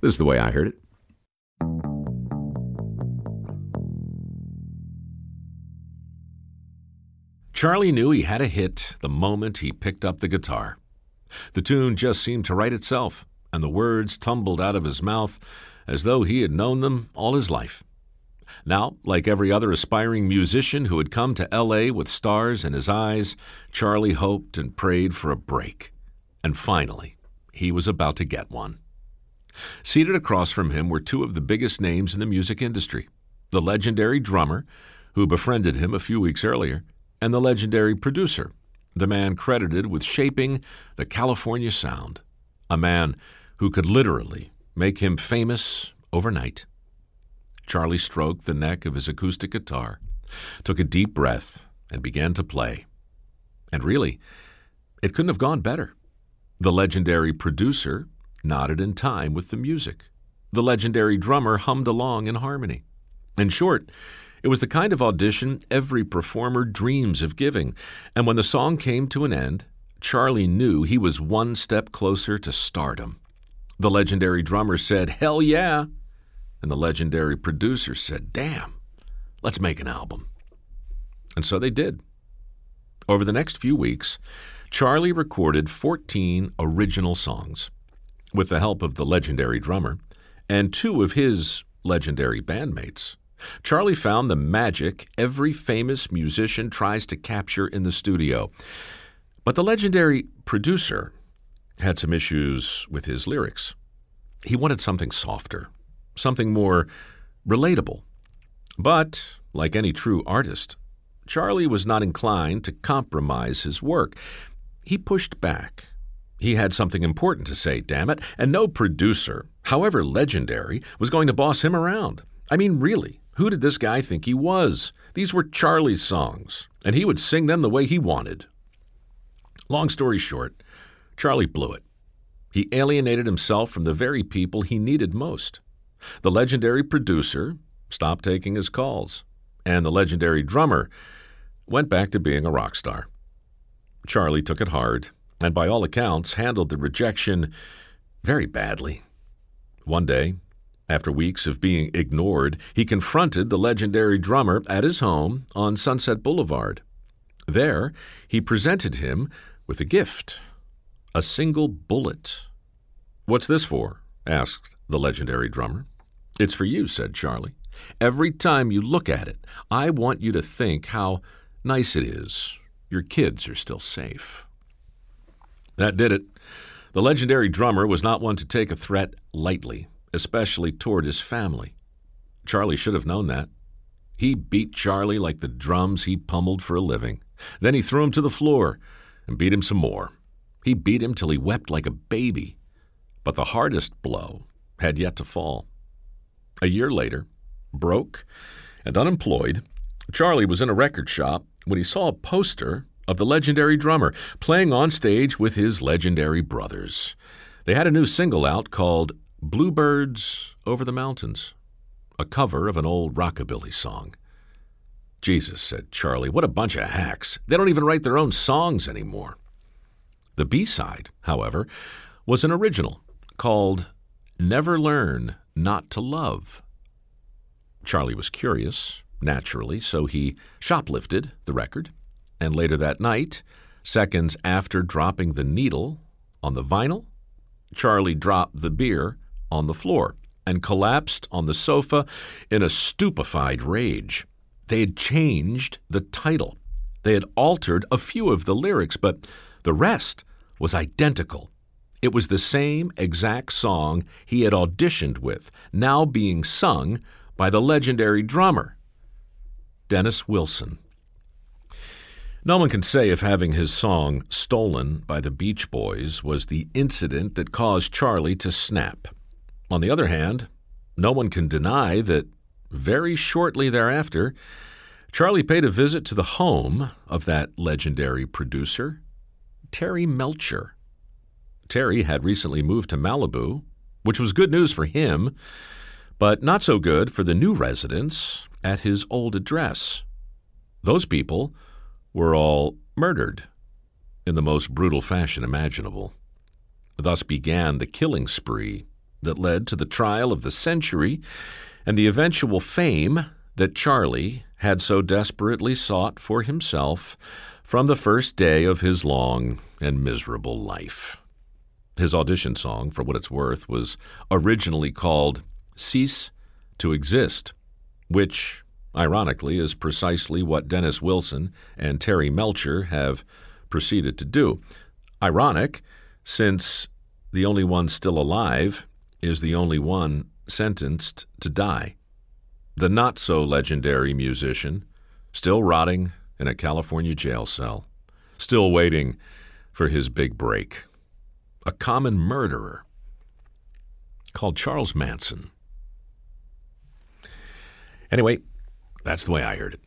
This is the way I heard it. Charlie knew he had a hit the moment he picked up the guitar. The tune just seemed to write itself, and the words tumbled out of his mouth as though he had known them all his life. Now, like every other aspiring musician who had come to L.A. with stars in his eyes, Charlie hoped and prayed for a break. And finally, he was about to get one. Seated across from him were two of the biggest names in the music industry the legendary drummer, who befriended him a few weeks earlier, and the legendary producer, the man credited with shaping the California sound, a man who could literally make him famous overnight. Charlie stroked the neck of his acoustic guitar, took a deep breath, and began to play. And really, it couldn't have gone better. The legendary producer nodded in time with the music. The legendary drummer hummed along in harmony. In short, it was the kind of audition every performer dreams of giving, and when the song came to an end, Charlie knew he was one step closer to stardom. The legendary drummer said, Hell yeah! And the legendary producer said, Damn, let's make an album. And so they did. Over the next few weeks, Charlie recorded 14 original songs with the help of the legendary drummer and two of his legendary bandmates. Charlie found the magic every famous musician tries to capture in the studio. But the legendary producer had some issues with his lyrics. He wanted something softer, something more relatable. But, like any true artist, Charlie was not inclined to compromise his work. He pushed back. He had something important to say, damn it, and no producer, however legendary, was going to boss him around. I mean, really, who did this guy think he was? These were Charlie's songs, and he would sing them the way he wanted. Long story short, Charlie blew it. He alienated himself from the very people he needed most. The legendary producer stopped taking his calls, and the legendary drummer went back to being a rock star. Charlie took it hard, and by all accounts handled the rejection very badly. One day, after weeks of being ignored, he confronted the legendary drummer at his home on Sunset Boulevard. There, he presented him with a gift a single bullet. What's this for? asked the legendary drummer. It's for you, said Charlie. Every time you look at it, I want you to think how nice it is. Your kids are still safe. That did it. The legendary drummer was not one to take a threat lightly, especially toward his family. Charlie should have known that. He beat Charlie like the drums he pummeled for a living. Then he threw him to the floor and beat him some more. He beat him till he wept like a baby. But the hardest blow had yet to fall. A year later, broke and unemployed, Charlie was in a record shop when he saw a poster of the legendary drummer playing on stage with his legendary brothers. They had a new single out called Bluebirds Over the Mountains, a cover of an old rockabilly song. Jesus, said Charlie, what a bunch of hacks. They don't even write their own songs anymore. The B side, however, was an original called Never Learn Not to Love. Charlie was curious, naturally, so he shoplifted the record, and later that night, seconds after dropping the needle on the vinyl, Charlie dropped the beer on the floor and collapsed on the sofa in a stupefied rage. They had changed the title. They had altered a few of the lyrics, but the rest was identical. It was the same exact song he had auditioned with, now being sung by the legendary drummer, Dennis Wilson. No one can say if having his song stolen by the Beach Boys was the incident that caused Charlie to snap. On the other hand, no one can deny that very shortly thereafter, Charlie paid a visit to the home of that legendary producer Terry Melcher. Terry had recently moved to Malibu, which was good news for him, but not so good for the new residents at his old address. Those people were all murdered in the most brutal fashion imaginable. Thus began the killing spree that led to the trial of the century and the eventual fame that Charlie had so desperately sought for himself from the first day of his long and miserable life. His audition song, for what it's worth, was originally called Cease to Exist, which, ironically, is precisely what Dennis Wilson and Terry Melcher have proceeded to do. Ironic, since the only one still alive is the only one sentenced to die. The not so legendary musician, still rotting in a California jail cell, still waiting for his big break. A common murderer called Charles Manson. Anyway, that's the way I heard it.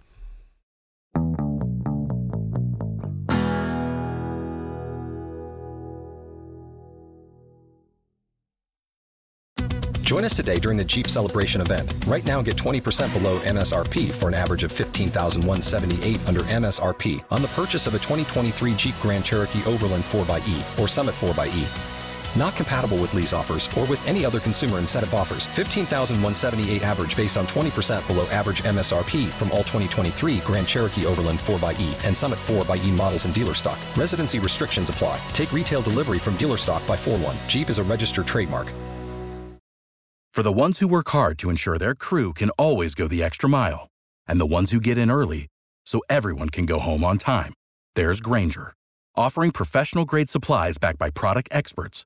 Join us today during the Jeep Celebration event. Right now, get 20% below MSRP for an average of 15178 under MSRP on the purchase of a 2023 Jeep Grand Cherokee Overland 4xE or Summit 4xE. Not compatible with lease offers or with any other consumer incentive offers. 15,178 average based on 20% below average MSRP from all 2023 Grand Cherokee Overland 4xE and Summit 4xE models in dealer stock. Residency restrictions apply. Take retail delivery from dealer stock by 4 1. Jeep is a registered trademark. For the ones who work hard to ensure their crew can always go the extra mile, and the ones who get in early so everyone can go home on time, there's Grainger, offering professional grade supplies backed by product experts